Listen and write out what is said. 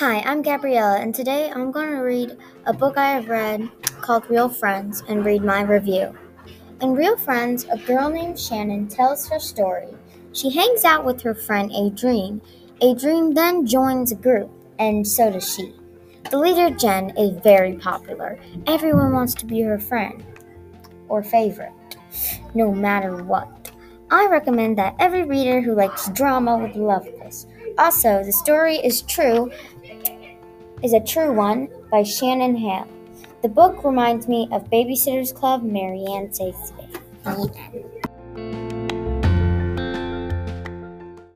Hi, I'm Gabriella, and today I'm going to read a book I have read called Real Friends and read my review. In Real Friends, a girl named Shannon tells her story. She hangs out with her friend Adrienne. Adrienne then joins a group, and so does she. The leader, Jen, is very popular. Everyone wants to be her friend or favorite, no matter what. I recommend that every reader who likes drama would love this. Also, the story is true is a True One by Shannon Hale. The book reminds me of Babysitter's Club Mary Anne Says The end.